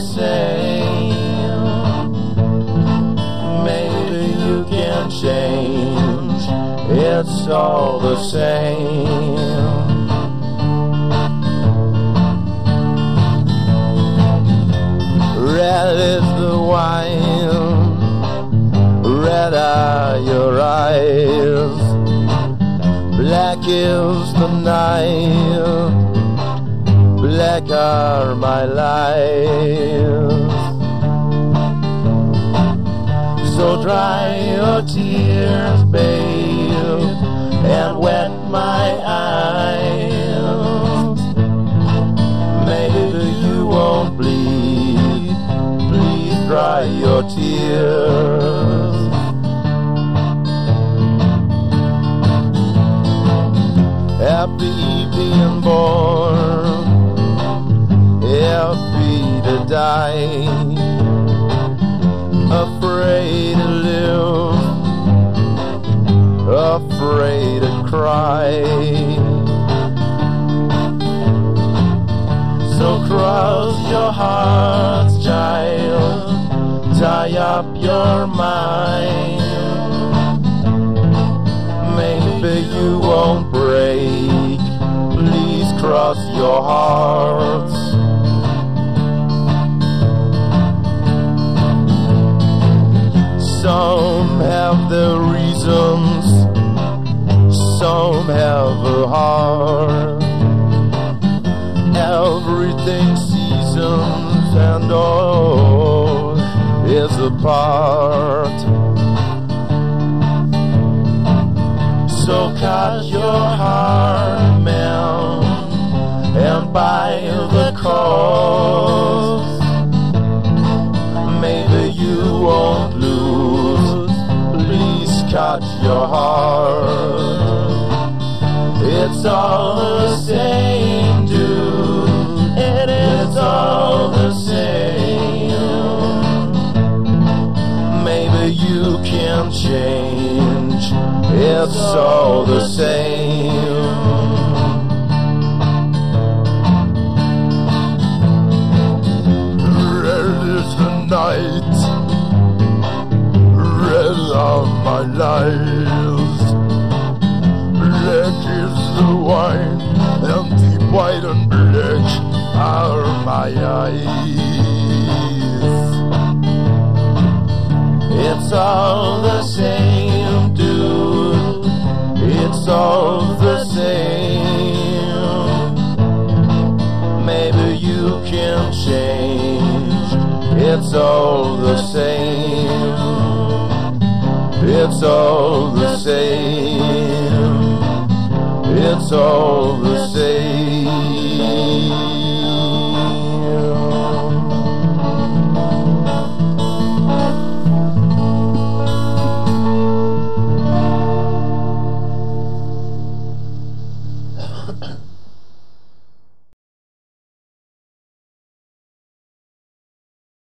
same. Maybe you can change, it's all the same. Red is the wine, red are your eyes, black is the night black are my life. Dry your tears, babe, and wet my eyes. Maybe you won't bleed. Please dry your tears. Happy being born, happy to die afraid afraid to cry. So cross your hearts, child, tie up your mind. Maybe you won't break, please cross your hearts. Some have their reasons, some have a heart. Everything seasons and all is apart. So cut your heart, man, and buy the cause. Maybe you won't lose. Please cut your heart. It's all the same, dude. It is all the same. Maybe you can change. It's all the same. Night, red are my lives. Wine, and white and black are my eyes. It's all the same, dude. It's all the same. Maybe you can change. It's all the same. it's all the same.